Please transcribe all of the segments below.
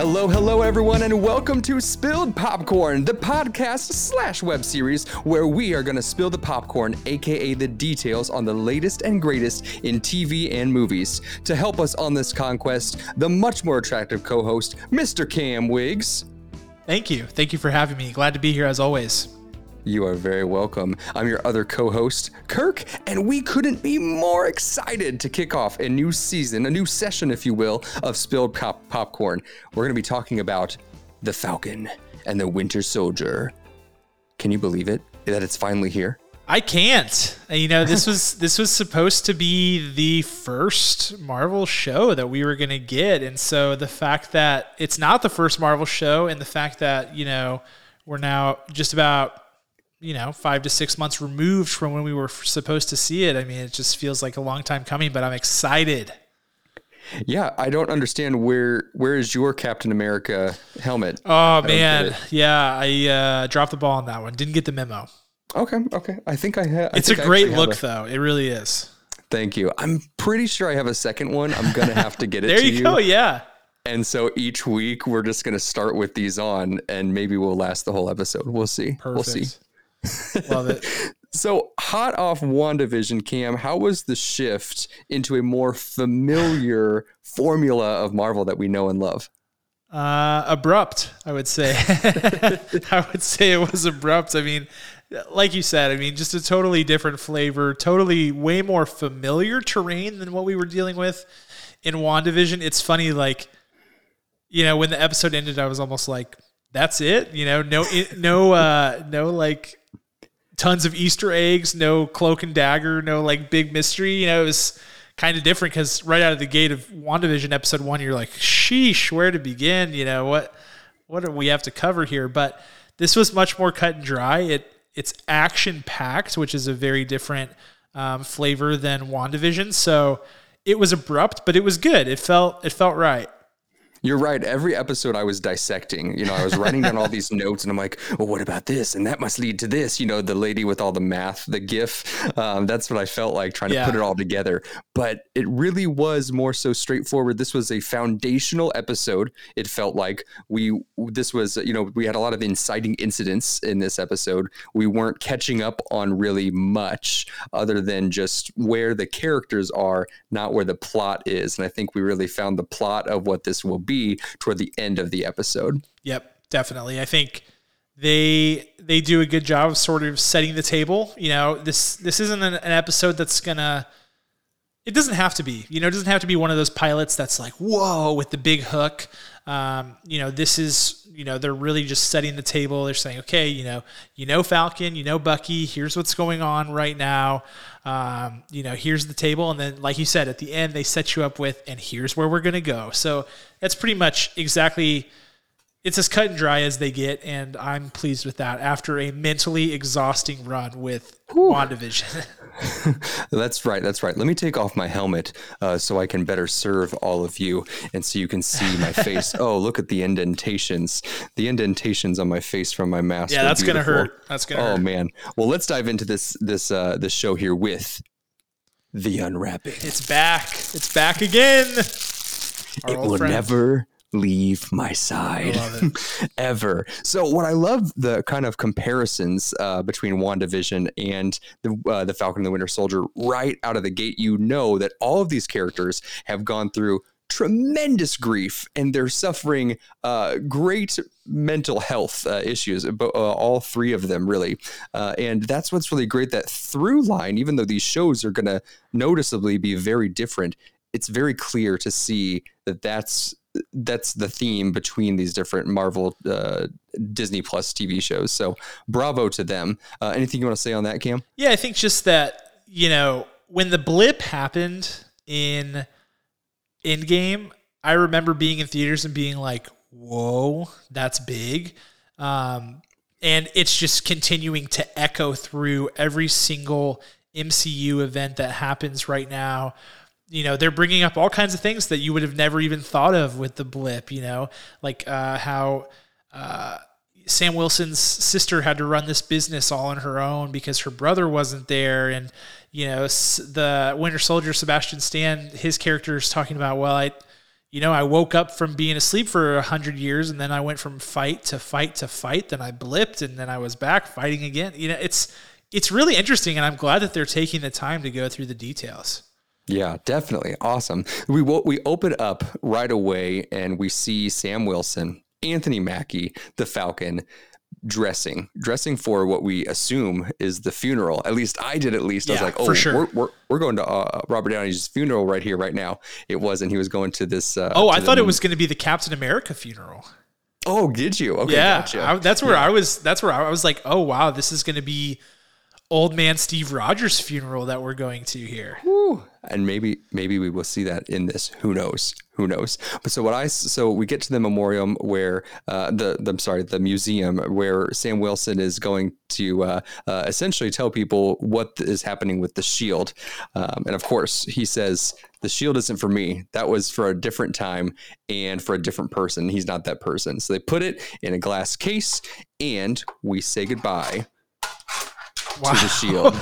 Hello, hello, everyone, and welcome to Spilled Popcorn, the podcast slash web series where we are going to spill the popcorn, aka the details on the latest and greatest in TV and movies. To help us on this conquest, the much more attractive co host, Mr. Cam Wiggs. Thank you. Thank you for having me. Glad to be here as always. You are very welcome. I'm your other co host, Kirk, and we couldn't be more excited to kick off a new season, a new session, if you will, of Spilled Pop- Popcorn. We're going to be talking about The Falcon and the Winter Soldier. Can you believe it? That it's finally here? I can't. Uh, you know, this was this was supposed to be the first Marvel show that we were going to get, and so the fact that it's not the first Marvel show, and the fact that you know we're now just about you know, five to six months removed from when we were supposed to see it. I mean, it just feels like a long time coming, but I'm excited. Yeah, I don't understand where where is your Captain America helmet? Oh man, yeah, I uh, dropped the ball on that one. Didn't get the memo. Okay, okay. I think I have. It's a great look, a, though. It really is. Thank you. I'm pretty sure I have a second one. I'm gonna have to get it. there you, you go. Yeah. And so each week we're just gonna start with these on, and maybe we'll last the whole episode. We'll see. Perfect. We'll see. Love it. so hot off WandaVision, Cam, how was the shift into a more familiar formula of Marvel that we know and love? Uh, abrupt, I would say. I would say it was abrupt. I mean, like you said, I mean, just a totally different flavor, totally way more familiar terrain than what we were dealing with in WandaVision. It's funny, like, you know, when the episode ended, I was almost like, that's it, you know, no, no, uh, no, like tons of Easter eggs, no cloak and dagger, no like big mystery. You know, it was kind of different because right out of the gate of WandaVision episode one, you're like, sheesh, where to begin? You know, what what do we have to cover here? But this was much more cut and dry. It it's action packed, which is a very different um, flavor than WandaVision. So it was abrupt, but it was good. It felt it felt right. You're right. Every episode I was dissecting, you know, I was writing down all these notes and I'm like, well, what about this? And that must lead to this, you know, the lady with all the math, the GIF. Um, that's what I felt like trying yeah. to put it all together. But it really was more so straightforward. This was a foundational episode. It felt like we, this was, you know, we had a lot of inciting incidents in this episode. We weren't catching up on really much other than just where the characters are, not where the plot is. And I think we really found the plot of what this will be be toward the end of the episode. Yep, definitely. I think they they do a good job of sort of setting the table. You know, this this isn't an, an episode that's gonna. It doesn't have to be. You know, it doesn't have to be one of those pilots that's like whoa with the big hook. Um, you know, this is you know they're really just setting the table. They're saying, okay, you know, you know Falcon, you know Bucky. Here's what's going on right now. Um, you know, here's the table, and then like you said, at the end they set you up with, and here's where we're gonna go. So that's pretty much exactly it's as cut and dry as they get, and I'm pleased with that after a mentally exhausting run with Whew. WandaVision. that's right. That's right. Let me take off my helmet uh, so I can better serve all of you and so you can see my face. oh, look at the indentations. The indentations on my face from my mask. Yeah, that's gonna hurt. That's gonna. Oh hurt. man. Well, let's dive into this this uh, this show here with the unwrapping. It's back. It's back again. Our it will friend. never leave my side ever. So what I love the kind of comparisons uh, between WandaVision and the uh, the Falcon and the Winter Soldier right out of the gate. You know that all of these characters have gone through tremendous grief and they're suffering uh, great mental health uh, issues uh, all three of them really uh, and that's what's really great that through line even though these shows are going to noticeably be very different it's very clear to see that that's that's the theme between these different Marvel uh, Disney Plus TV shows. So bravo to them. Uh, anything you want to say on that, Cam? Yeah, I think just that you know when the blip happened in Endgame, I remember being in theaters and being like, "Whoa, that's big." Um, and it's just continuing to echo through every single MCU event that happens right now you know they're bringing up all kinds of things that you would have never even thought of with the blip you know like uh, how uh, sam wilson's sister had to run this business all on her own because her brother wasn't there and you know the winter soldier sebastian stan his character is talking about well i you know, I woke up from being asleep for a hundred years, and then I went from fight to fight to fight. Then I blipped, and then I was back fighting again. You know, it's it's really interesting, and I'm glad that they're taking the time to go through the details. Yeah, definitely awesome. We we open up right away, and we see Sam Wilson, Anthony Mackie, the Falcon, dressing, dressing for what we assume is the funeral. At least I did. At least yeah, I was like, oh, sure. we're, we're, we're going to uh, Robert Downey's funeral right here, right now. It wasn't. He was going to this. Uh, oh, to I thought it was going to be the Captain America funeral. Oh, did you? Okay, yeah, gotcha. I, that's where yeah. I was. That's where I was like, oh wow, this is going to be old man Steve Rogers' funeral that we're going to here. And maybe maybe we will see that in this. Who knows? Who knows? But so what I so we get to the memoriam where uh, the, the I'm sorry the museum where Sam Wilson is going to uh, uh, essentially tell people what is happening with the shield, um, and of course he says the shield isn't for me. That was for a different time and for a different person. He's not that person. So they put it in a glass case, and we say goodbye wow. to the shield.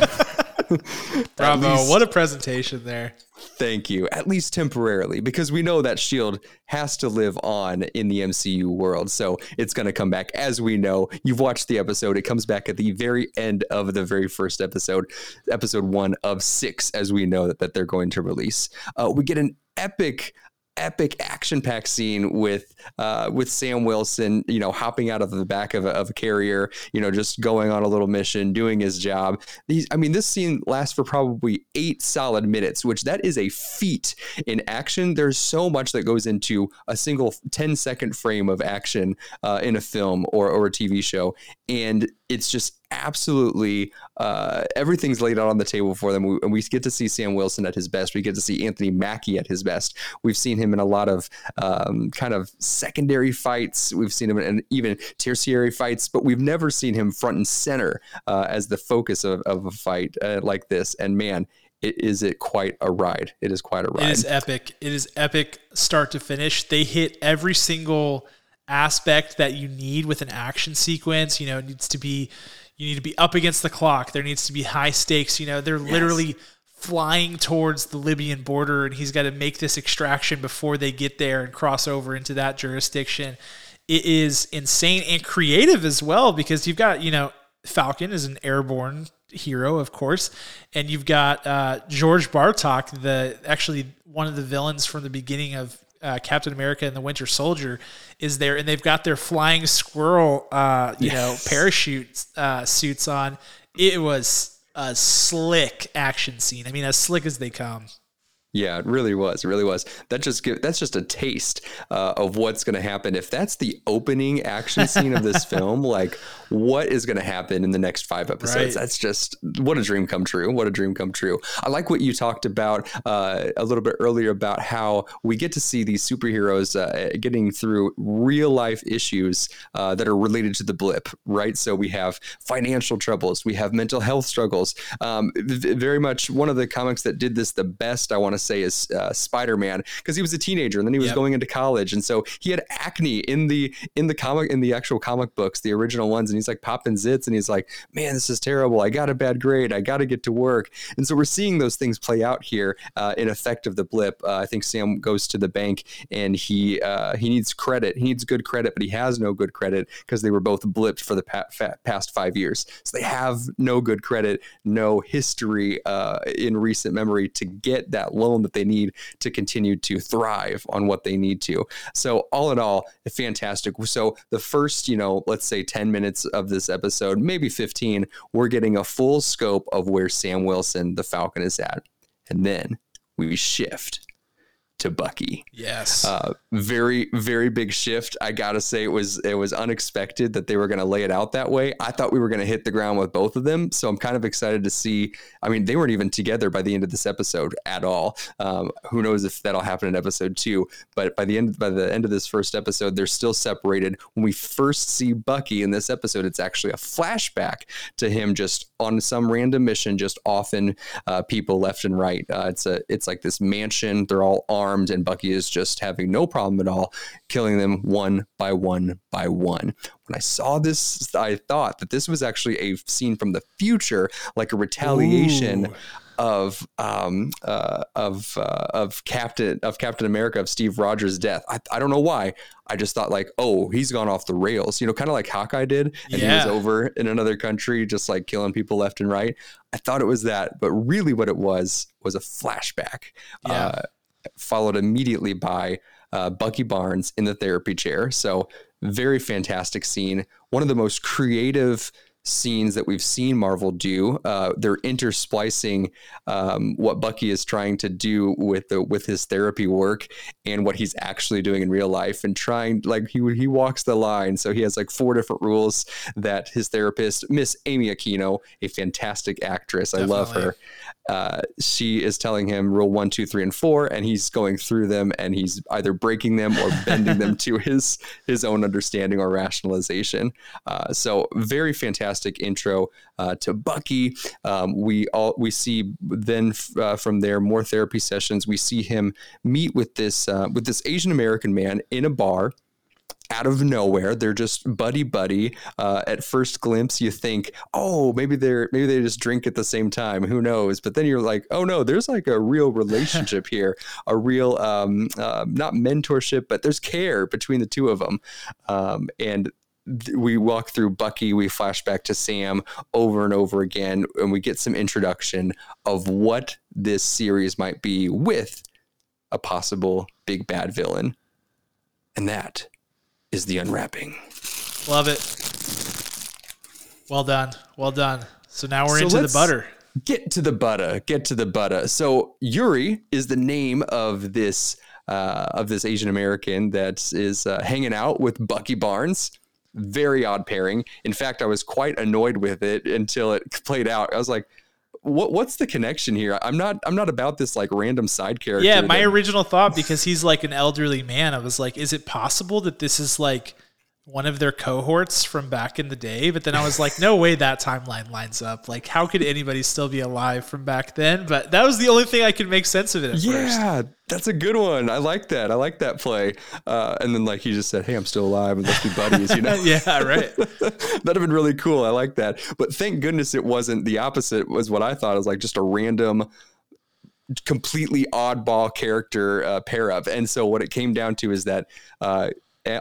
Bravo. Least, what a presentation there. Thank you. At least temporarily, because we know that shield has to live on in the MCU world. So it's going to come back. As we know, you've watched the episode. It comes back at the very end of the very first episode, episode one of six, as we know that, that they're going to release. Uh, we get an epic epic action packed scene with uh, with Sam Wilson, you know, hopping out of the back of a, of a, carrier, you know, just going on a little mission, doing his job. These, I mean, this scene lasts for probably eight solid minutes, which that is a feat in action. There's so much that goes into a single 10 second frame of action uh, in a film or, or a TV show. And it's just absolutely uh, everything's laid out on the table for them. We, and we get to see Sam Wilson at his best. We get to see Anthony Mackie at his best. We've seen him in a lot of um, kind of secondary fights. We've seen him in even tertiary fights, but we've never seen him front and center uh, as the focus of, of a fight uh, like this. And man, it is it quite a ride. It is quite a ride. It is epic. It is epic start to finish. They hit every single aspect that you need with an action sequence. You know, it needs to be you need to be up against the clock. There needs to be high stakes. You know, they're yes. literally flying towards the Libyan border, and he's got to make this extraction before they get there and cross over into that jurisdiction. It is insane and creative as well because you've got, you know, Falcon is an airborne hero, of course, and you've got uh, George Batroc, the actually one of the villains from the beginning of uh, Captain America and the Winter Soldier is there, and they've got their flying squirrel, uh, you yes. know, parachute uh, suits on. It was a slick action scene. I mean, as slick as they come. Yeah, it really was. It really was. That just give, that's just a taste uh, of what's going to happen. If that's the opening action scene of this film, like what is going to happen in the next five episodes? Right. That's just what a dream come true. What a dream come true. I like what you talked about uh, a little bit earlier about how we get to see these superheroes uh, getting through real life issues uh, that are related to the blip, right? So we have financial troubles, we have mental health struggles. Um, very much one of the comics that did this the best. I want to to say is uh, Spider-Man because he was a teenager and then he was yep. going into college and so he had acne in the in the comic in the actual comic books, the original ones, and he's like popping zits and he's like, man, this is terrible. I got a bad grade. I got to get to work. And so we're seeing those things play out here uh, in effect of the blip. Uh, I think Sam goes to the bank and he uh, he needs credit. He needs good credit, but he has no good credit because they were both blipped for the pa- fa- past five years. So they have no good credit, no history uh, in recent memory to get that loan loan that they need to continue to thrive on what they need to. So all in all, fantastic. So the first, you know, let's say 10 minutes of this episode, maybe 15, we're getting a full scope of where Sam Wilson, the Falcon, is at. And then we shift to Bucky. Yes. Uh, very very big shift. I gotta say it was it was unexpected that they were to lay it out that way. I thought we were to hit the ground with both of them, so I'm kind of excited to see. I mean, they weren't even together by the end of this episode at all. Um, who knows if that'll happen in episode two? But by the end by the end of this first episode, they're still separated. When we first see Bucky in this episode, it's actually a flashback to him just on some random mission, just offing uh, people left and right. Uh, it's a it's like this mansion. They're all armed armed, and Bucky is just having no problem at all killing them one by one by one. When I saw this, I thought that this was actually a scene from the future, like a retaliation. Ooh of um, uh, of uh, of Captain of Captain America of Steve Rogers' death. I, I don't know why. I just thought like, oh, he's gone off the rails. You know, kind of like Hawkeye did, and yeah. he was over in another country, just like killing people left and right. I thought it was that, but really, what it was was a flashback, yeah. uh, followed immediately by uh, Bucky Barnes in the therapy chair. So very fantastic scene. One of the most creative scenes that we've seen Marvel do. Uh, they're intersplicing um, what Bucky is trying to do with the with his therapy work and what he's actually doing in real life, and trying like he he walks the line. So he has like four different rules that his therapist, Miss Amy Aquino, a fantastic actress, Definitely. I love her. Uh, she is telling him rule one, two, three, and four, and he's going through them, and he's either breaking them or bending them to his his own understanding or rationalization. Uh, so very fantastic fantastic intro uh, to Bucky. Um, we all we see then uh, from there more therapy sessions. We see him meet with this uh, with this Asian American man in a bar out of nowhere. They're just buddy buddy. Uh, at first glimpse, you think, oh, maybe they're maybe they just drink at the same time. Who knows? But then you're like, oh no, there's like a real relationship here, a real um, uh, not mentorship, but there's care between the two of them, um, and we walk through Bucky, we flash back to Sam over and over again, and we get some introduction of what this series might be with a possible big bad villain. And that is the unwrapping. Love it. Well done. Well done. So now we're so into the butter. Get to the butter. Get to the butter. So Yuri is the name of this uh, of this Asian American that is uh, hanging out with Bucky Barnes very odd pairing. In fact, I was quite annoyed with it until it played out. I was like, what what's the connection here? I'm not I'm not about this like random side character. Yeah, my that- original thought because he's like an elderly man, I was like, is it possible that this is like one of their cohorts from back in the day. But then I was like, no way that timeline lines up. Like, how could anybody still be alive from back then? But that was the only thing I could make sense of it yeah, first. that's a good one. I like that. I like that play. Uh, and then like he just said, hey, I'm still alive and let's be buddies, you know? yeah, right. That'd have been really cool. I like that. But thank goodness it wasn't the opposite was what I thought. It was like just a random completely oddball character uh, pair of. And so what it came down to is that uh,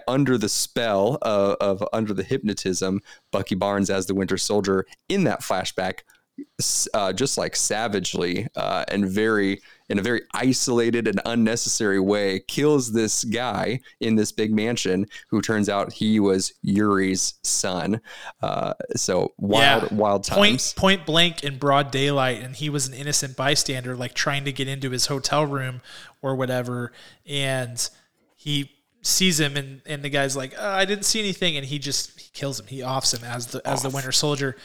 under the spell of, of, under the hypnotism, Bucky Barnes as the Winter Soldier in that flashback, uh, just like savagely uh, and very in a very isolated and unnecessary way, kills this guy in this big mansion who turns out he was Yuri's son. Uh, so wild, yeah. wild times. Point, point blank in broad daylight, and he was an innocent bystander, like trying to get into his hotel room or whatever, and he sees him and, and the guy's like oh, i didn't see anything and he just he kills him. He offs him as the as the winter soldier.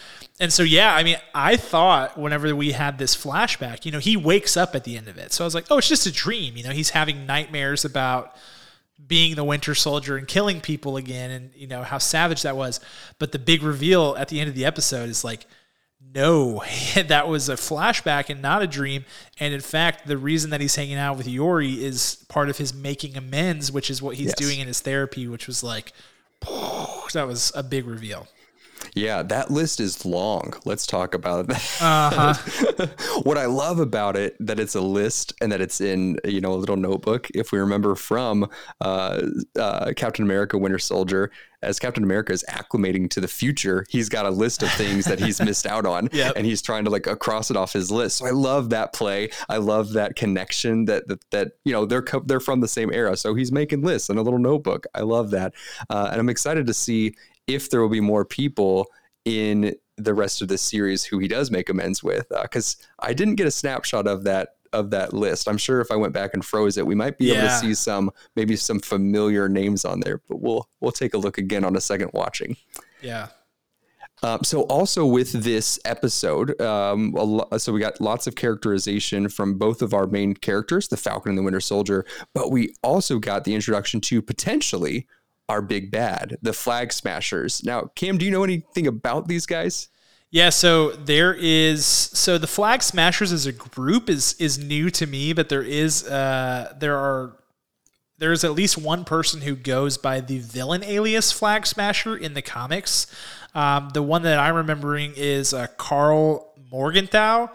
And so yeah i mean i thought whenever we had this flashback you know he wakes up at the end of it. So i was like oh it's just a dream you know he's having nightmares about being the winter soldier and killing people again and you know how savage that was. But the big reveal at the end of the episode is like no, that was a flashback and not a dream. And in fact, the reason that he's hanging out with Yuri is part of his making amends, which is what he's yes. doing in his therapy, which was like, that was a big reveal. Yeah, that list is long. Let's talk about that. Uh-huh. what I love about it that it's a list and that it's in you know a little notebook. If we remember from uh, uh, Captain America: Winter Soldier, as Captain America is acclimating to the future, he's got a list of things that he's missed out on, yep. and he's trying to like cross it off his list. So I love that play. I love that connection that that, that you know they're they're from the same era. So he's making lists in a little notebook. I love that, uh, and I'm excited to see if there will be more people in the rest of the series who he does make amends with because uh, i didn't get a snapshot of that of that list. I'm sure if i went back and froze it we might be yeah. able to see some maybe some familiar names on there but we'll we'll take a look again on a second watching. Yeah. Um, so also with this episode, um, lo- so we got lots of characterization from both of our main characters, the Falcon and the Winter Soldier, but we also got the introduction to potentially our big bad, the Flag Smashers. Now, Cam, do you know anything about these guys? Yeah, so there is so the Flag Smashers as a group is is new to me, but there is uh there are there's at least one person who goes by the villain alias Flag Smasher in the comics. Um, the one that I'm remembering is uh, Karl Morgenthau,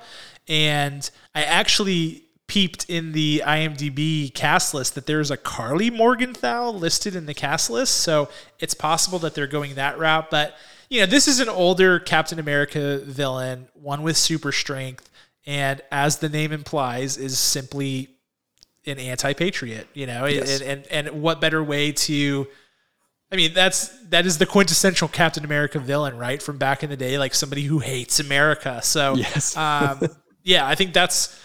And I actually peeped in the IMDb cast list that there's a Karli Morgenthau listed in the cast list. So it's possible that they're going that route. But, you know, this is an older Captain America villain, one with super strength. And as the name implies, is simply an anti-patriot, you know, yes. and, and, and what better way to, I mean, that's, that is the quintessential Captain America villain, right? From back in the day, like somebody who hates America. So, yes. um, yeah, I think that's,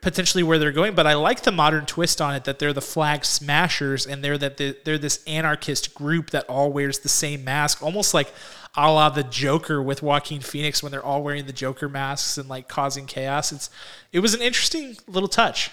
potentially where they're going. But I like the modern twist on it that they're the flag smashers and they're that they're this anarchist group that all wears the same mask, almost like a la the Joker with Joaquin Phoenix when they're all wearing the Joker masks and like causing chaos. It's it was an interesting little touch.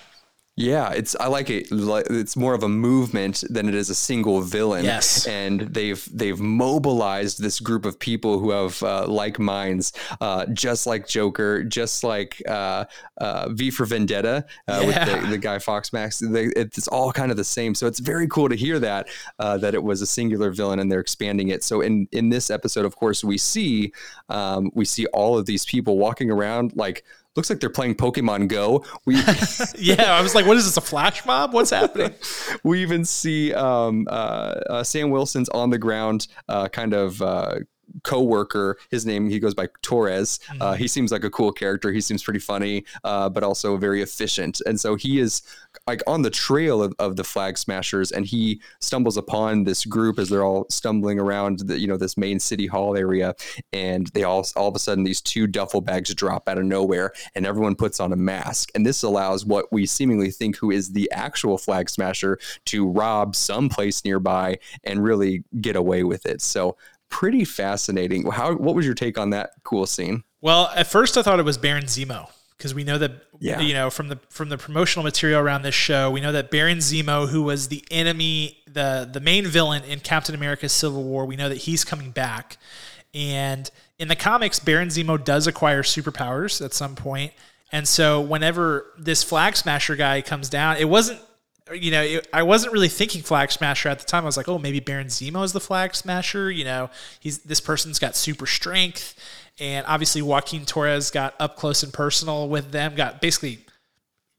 Yeah, it's I like it. It's more of a movement than it is a single villain. Yes, and they've they've mobilized this group of people who have uh, like minds, uh, just like Joker, just like uh, uh V for Vendetta uh, yeah. with the, the, Guy Fawkes Max. They, it's all kind of the same. So it's very cool to hear that uh, that it was a singular villain and they're expanding it. So in in this episode, of course, we see um, we see all of these people walking around like looks like they're playing Pokemon Go. We yeah, I was like, what is this? A flash mob? What's happening? we even see um, uh, uh, Sam Wilson's on the ground, uh, kind of uh, co-worker his name he goes by torres. Uh, mm-hmm. he seems like a cool character. He seems pretty funny uh, but also very efficient. And so he is like on the trail of, of the flag smashers and he stumbles upon this group as they're all stumbling around the you know this main city hall area and they all all of a sudden these two duffel bags drop out of nowhere and everyone puts on a mask. And this allows what we seemingly think who is the actual flag smasher to rob some place nearby and really get away with it. So pretty fascinating. How what was your take on that cool scene? Well, at first I thought it was Baron Zemo because we know that yeah. you know from the from the promotional material around this show, we know that Baron Zemo, who was the enemy, the the main villain in Captain America: Civil War, we know that he's coming back. And in the comics, Baron Zemo does acquire superpowers at some point. And so whenever this flag smasher guy comes down, it wasn't you know, it, I wasn't really thinking Flag Smasher at the time. I was like, oh, maybe Baron Zemo is the Flag Smasher. You know, he's this person's got super strength, and obviously Joaquin Torres got up close and personal with them. Got basically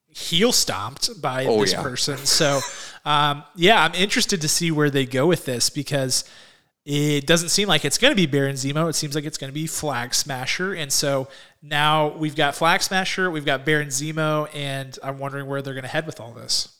heel stomped by oh, this yeah. person. So, um, yeah, I'm interested to see where they go with this because it doesn't seem like it's going to be Baron Zemo. It seems like it's going to be Flag Smasher. And so now we've got Flag Smasher, we've got Baron Zemo, and I'm wondering where they're going to head with all this.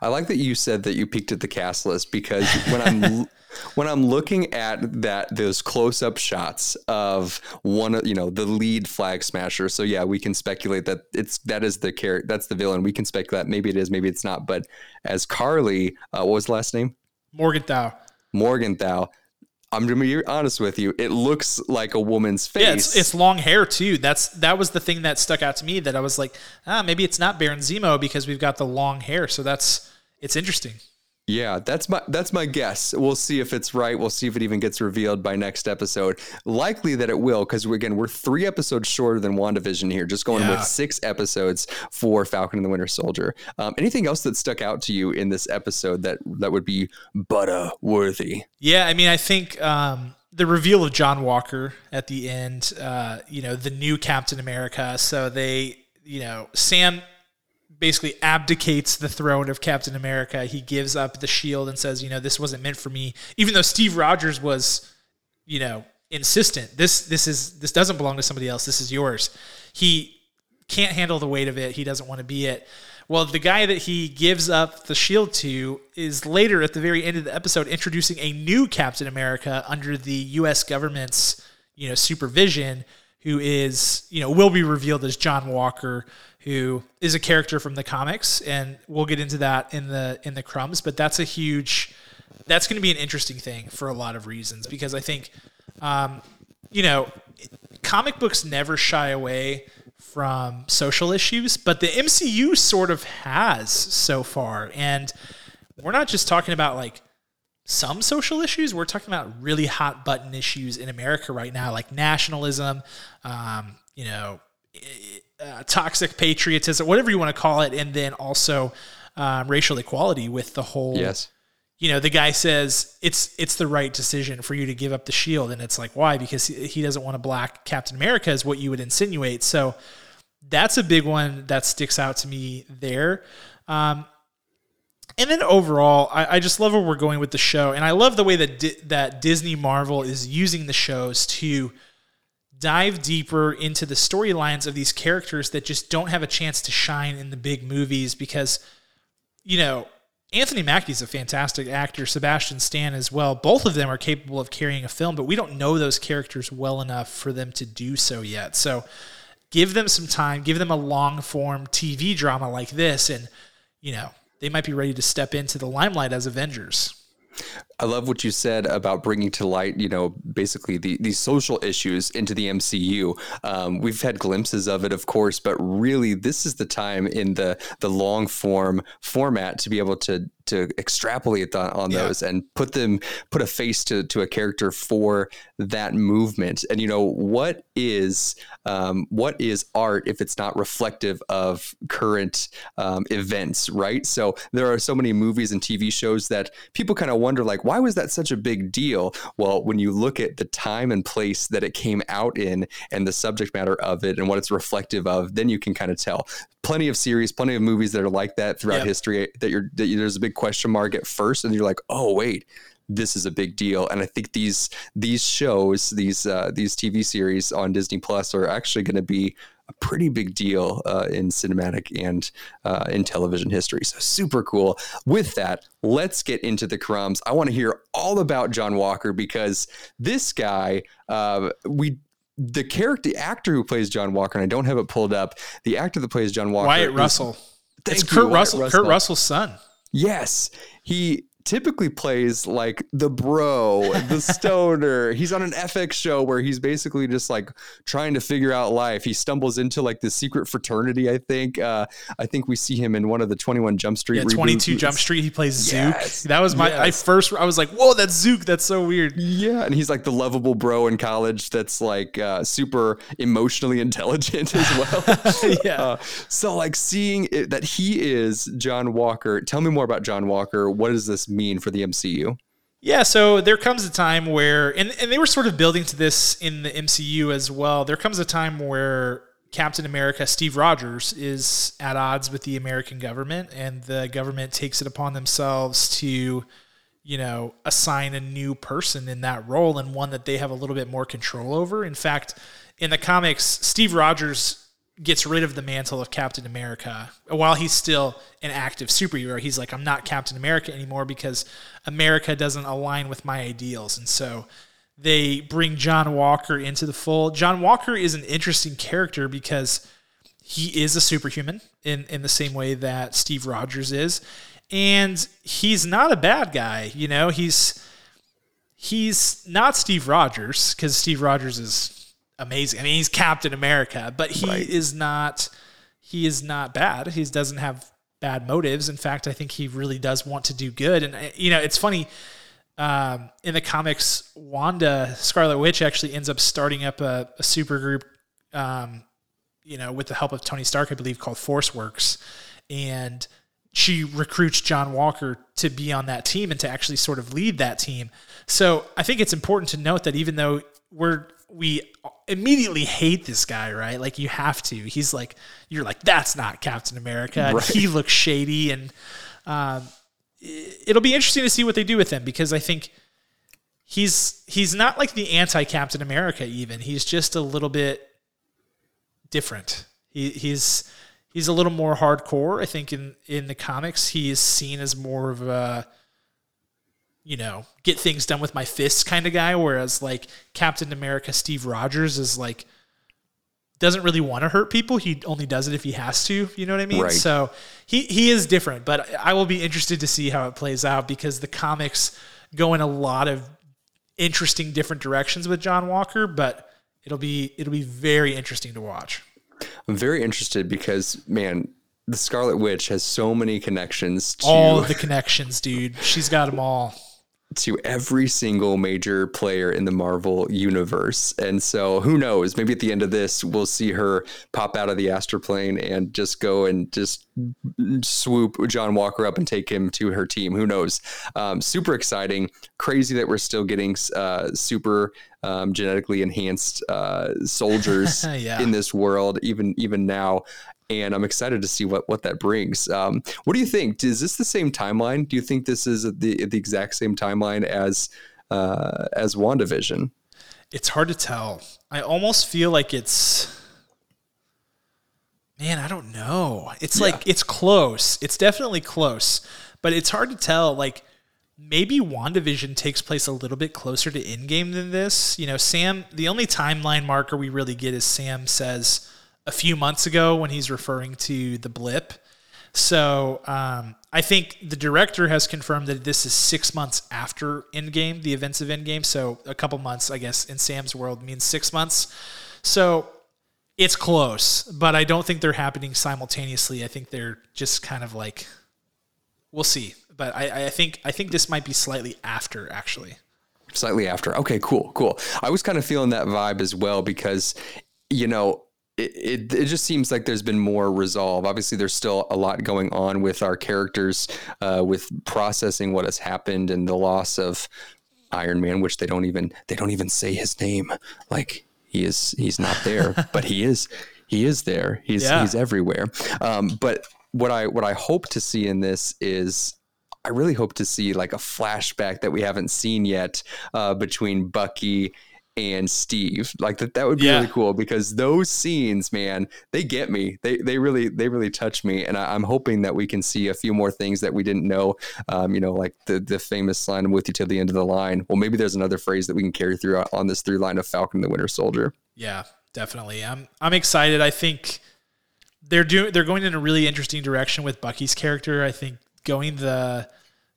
I like that you said that you peeked at the cast list because when I'm when I'm looking at that those close up shots of one of you know the lead flag smasher. So yeah, we can speculate that it's that is the character that's the villain. We can speculate maybe it is, maybe it's not. But as Karli, uh, what was the last name? Morgenthau. Morgenthau. I'm gonna be honest with you. It looks like a woman's face. Yeah, it's, it's, long hair too. That's that was the thing that stuck out to me. That I was like, ah, maybe it's not Baron Zemo because we've got the long hair. So that's it's interesting. Yeah, that's my that's my guess. We'll see if it's right. We'll see if it even gets revealed by next episode. Likely that it will, because again, we're three episodes shorter than WandaVision here, just going yeah. with six episodes for Falcon and the Winter Soldier. Um, anything else that stuck out to you in this episode that that would be butter worthy? Yeah, I mean, I think um, the reveal of John Walker at the end, uh, you know, the new Captain America. So they, you know, Sam basically abdicates the throne of Captain America. He gives up the shield and says, you know, this wasn't meant for me. Even though Steve Rogers was, you know, insistent. This this is this doesn't belong to somebody else. This is yours. He can't handle the weight of it. He doesn't want to be it. Well, the guy that he gives up the shield to is later at the very end of the episode introducing a new Captain America under the US government's, you know, supervision who is, you know, will be revealed as John Walker, who is a character from the comics, and we'll get into that in the in the crumbs. But that's a huge, that's going to be an interesting thing for a lot of reasons because I think, um, you know, comic books never shy away from social issues, but the MCU sort of has so far, and we're not just talking about like some social issues. We're talking about really hot button issues in America right now, like nationalism, um, you know, uh, toxic patriotism, whatever you want to call it, and then also um, racial equality with the whole. Yes. You know, the guy says it's it's the right decision for you to give up the shield, and it's like why? Because he, he doesn't want a black Captain America, is what you would insinuate. So that's a big one that sticks out to me there. Um, and then overall, I, I, just love where we're going with the show, and I love the way that Di- that Disney Marvel is using the shows to dive deeper into the storylines of these characters that just don't have a chance to shine in the big movies because, you know, Anthony Mackie's a fantastic actor, Sebastian Stan as well. Both of them are capable of carrying a film, but we don't know those characters well enough for them to do so yet. So give them some time, give them a long form TV drama like this, and, you know, they might be ready to step into the limelight as Avengers. I love what you said about bringing to light, you know, basically the, these social issues into the MCU. Um, we've had glimpses of it, of course, but really, this is the time in the the long form format to be able to to extrapolate on, on yeah. those and put them put a face to to a character for that movement. And you know, what is um, what is art if it's not reflective of current um, events, right? So there are so many movies and TV shows that people kind of wonder, like, why was that such a big deal? Well, when you look at the time and place that it came out in and the subject matter of it and what it's reflective of, then you can kind of tell. Plenty of series, plenty of movies that are like that throughout yep. history that you're that there's a big question mark at first, and you're like, oh wait, this is a big deal. And I think these these shows, these uh, these TV series on Disney Plus are actually going to be a pretty big deal uh, in cinematic and uh, in television history. So super cool. With that, let's get into the crumbs. I want to hear all about John Walker because this guy, uh, we the character, the actor who plays John Walker, and I don't have it pulled up. The actor that plays John Walker, Wyatt Russell. It's Kurt Russell, Russell. Kurt Russell's son. Yes, he typically plays like the bro, the stoner. he's on an FX show where he's basically just like trying to figure out life. He stumbles into like the secret fraternity. I think. Uh, I think we see him in one of the Twenty One Jump Street. Yeah, Twenty Two Jump Street. He plays yes. Zook. That was my. Yes. I first. I was like, whoa, that's Zook. That's so weird. Yeah, and he's like the lovable bro in college. That's like uh, super emotionally intelligent as well. yeah. Uh, so like seeing it, that he is John Walker. Tell me more about John Walker. What does this mean for the MCU? Yeah, so there comes a time where, and, and they were sort of building to this in the MCU as well. There comes a time where Captain America, Steve Rogers, is at odds with the American government, and the government takes it upon themselves to, you know, assign a new person in that role and one that they have a little bit more control over. In fact, in the comics, Steve Rogers gets rid of the mantle of Captain America while he's still an active superhero. He's like, I'm not Captain America anymore because America doesn't align with my ideals. And so they bring John Walker into the fold. John Walker is an interesting character because he is a superhuman in, in the same way that Steve Rogers is. And he's not a bad guy. You know, he's he's not Steve Rogers because Steve Rogers is amazing. I mean, he's Captain America, but he right. is not he is not bad. He doesn't have bad motives. In fact, I think he really does want to do good. And you know, it's funny. Um, in the comics, Wanda Scarlet Witch actually ends up starting up a, a super group. Um, you know, with the help of Tony Stark, I believe, called Force Works, and she recruits John Walker to be on that team and to actually sort of lead that team. So I think it's important to note that even though we're we immediately hate this guy, right? Like you have to. He's like, you're like, that's not Captain America. Right. He looks shady, and um, it'll be interesting to see what they do with him because I think he's he's not like the anti Captain America. Even he's just a little bit different. He, he's he's a little more hardcore. I think in in the comics, he is seen as more of a you know, get things done with my fists kind of guy. Whereas like Captain America Steve Rogers is like doesn't really want to hurt people. He only does it if he has to. You know what I mean? Right. So he he is different, but I will be interested to see how it plays out because the comics go in a lot of interesting different directions with John Walker, but it'll be it'll be very interesting to watch. I'm very interested because man, the Scarlet Witch has so many connections to all the connections, dude. She's got them all to every single major player in the Marvel universe. And so who knows? Maybe at the end of this, we'll see her pop out of the astral plane and just go and just swoop John Walker up and take him to her team. Who knows? Um, super exciting. Crazy that we're still getting uh, super um, genetically enhanced uh, soldiers yeah. in this world, even even now. And I'm excited to see what what that brings. Um, what do you think? Is this the same timeline? Do you think this is the the exact same timeline as uh, as WandaVision? It's hard to tell. I almost feel like it's Man, I don't know. It's yeah. like it's close. It's definitely close, but it's hard to tell. Like maybe WandaVision takes place a little bit closer to Endgame than this. You know, Sam. The only timeline marker we really get is Sam says a few months ago when he's referring to the blip. So um, I think the director has confirmed that this is six months after Endgame, the events of Endgame. So a couple months, I guess, in Sam's world means six months. So it's close, but I don't think they're happening simultaneously. I think they're just kind of like, we'll see. But I, I think I think this might be slightly after, actually. Slightly after. Okay, cool, cool. I was kind of feeling that vibe as well because, you know, it, it, it, just seems like there's been more resolve. Obviously, there's still a lot going on with our characters, uh, with processing what has happened and the loss of Iron Man, which they don't even they don't even say his name. Like he is he's not there, but he is he is there. He's yeah. he's everywhere. Um, but what I what I hope to see in this is I really hope to see like a flashback that we haven't seen yet uh, between Bucky and Steve. Like that that would be yeah. really cool because those scenes, man, they get me. They they really they really touch me, and I, am hoping that we can see a few more things that we didn't know. Um, you know, like the the famous line "I'm with you till the end of the line." Well, maybe there's another phrase that we can carry through on this through line of Falcon the Winter Soldier. Yeah, definitely. I'm I'm excited. I think they're doing they're going in a really interesting direction with Bucky's character. I think going the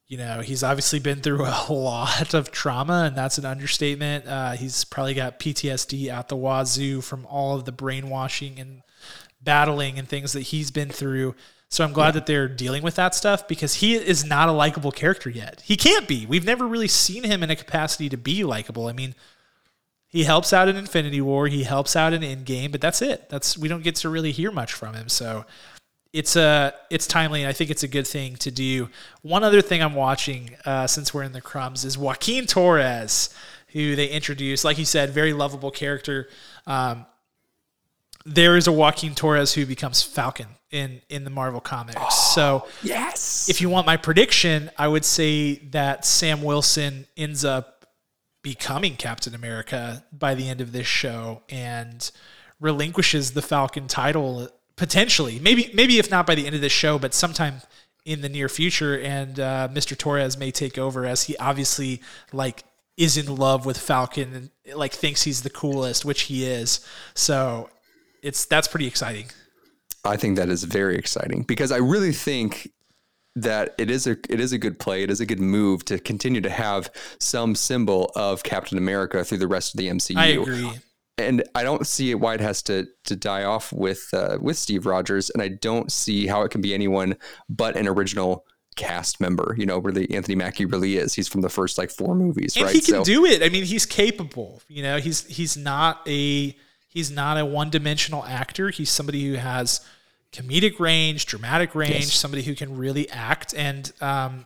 you know, he's obviously been through a lot of trauma, and that's an understatement. Uh, he's probably got PTSD out the wazoo from all of the brainwashing and battling and things that he's been through. So I'm glad yeah. that they're dealing with that stuff because he is not a likable character yet. He can't be. We've never really seen him in a capacity to be likable. I mean, he helps out in Infinity War, he helps out in Endgame, but that's it. That's we don't get to really hear much from him. So it's a it's timely and I think it's a good thing to do. One other thing I'm watching uh, since we're in the crumbs is Joaquin Torres, who they introduced. Like you said, very lovable character. Um, there is a Joaquin Torres who becomes Falcon in in the Marvel comics. Oh, so yes, if you want my prediction, I would say that Sam Wilson ends up becoming Captain America by the end of this show and relinquishes the Falcon title potentially, maybe maybe if not by the end of this show, but sometime in the near future, and uh, Mr. Torres may take over as he obviously like is in love with Falcon and like thinks he's the coolest, which he is. So it's that's pretty exciting. I think that is very exciting because I really think that it is a it is a good play. It is a good move to continue to have some symbol of Captain America through the rest of the MCU. I agree and I don't see why it has to to die off with uh, with Steve Rogers, and I don't see how it can be anyone but an original cast member. You know, really Anthony Mackie really is. He's from the first like four movies, and right? He can so, do it. I mean, he's capable. You know, he's he's not a he's not a one dimensional actor. He's somebody who has comedic range, dramatic range, yes. somebody who can really act, and um,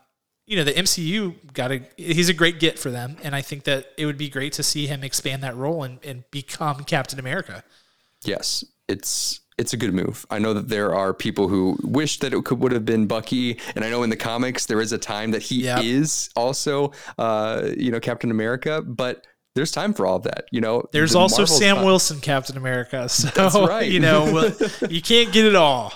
you know the MCU got a he's a great get for them, and I think that it would be great to see him expand that role and, and become Captain America. Yes, it's it's a good move. I know that there are people who wish that it could would have been Bucky, and I know in the comics there is a time that he yep. is also uh, you know Captain America, but there's time for all of that. You know, there's the also Sam Wilson Captain America. So right. you know, you can't get it all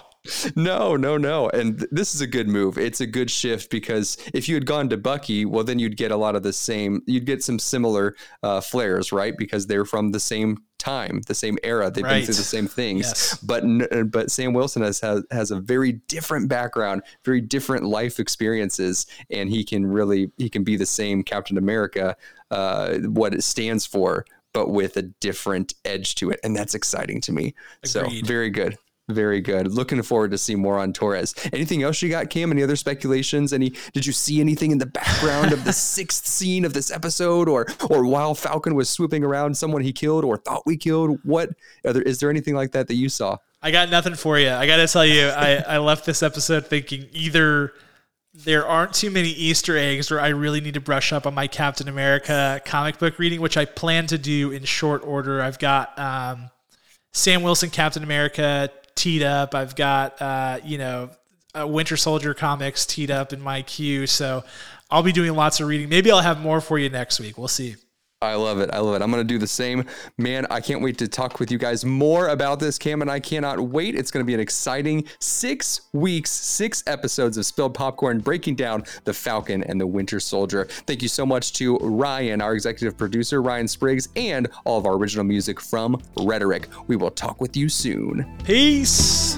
no, no, no. And th- this is a good move. It's a good shift because if you had gone to Bucky, well, then you'd get a lot of the same, you'd get some similar uh, flares, right? Because they're from the same time, the same era. They've right. been through the same things. Yes. But but Sam Wilson has, has has a very different background, very different life experiences, and he can really he can be the same Captain America, uh, what it stands for, but with a different edge to it, and that's exciting to me. Agreed. So very good. Very good. Looking forward to see more on Torres. Anything else you got, Cam? Any other speculations? Any? Did you see anything in the background of the sixth scene of this episode, or or while Falcon was swooping around someone he killed or thought we killed? What? There, is there anything like that that you saw? I got nothing for you. I got to tell you, I I left this episode thinking either there aren't too many Easter eggs where I really need to brush up on my Captain America comic book reading, which I plan to do in short order. I've got um, Sam Wilson Captain America teed up. I've got uh, you know Winter Soldier comics teed up in my queue. So I'll be doing lots of reading. Maybe I'll have more for you next week. We'll see. I love it. I love it. I'm going to do the same. Man, I can't wait to talk with you guys more about this. Cam and I cannot wait. It's going to be an exciting six weeks, six episodes of Spilled Popcorn breaking down the Falcon and the Winter Soldier. Thank you so much to Ryan, our executive producer, Ryan Spriggs, and all of our original music from Rhetoric. We will talk with you soon. Peace.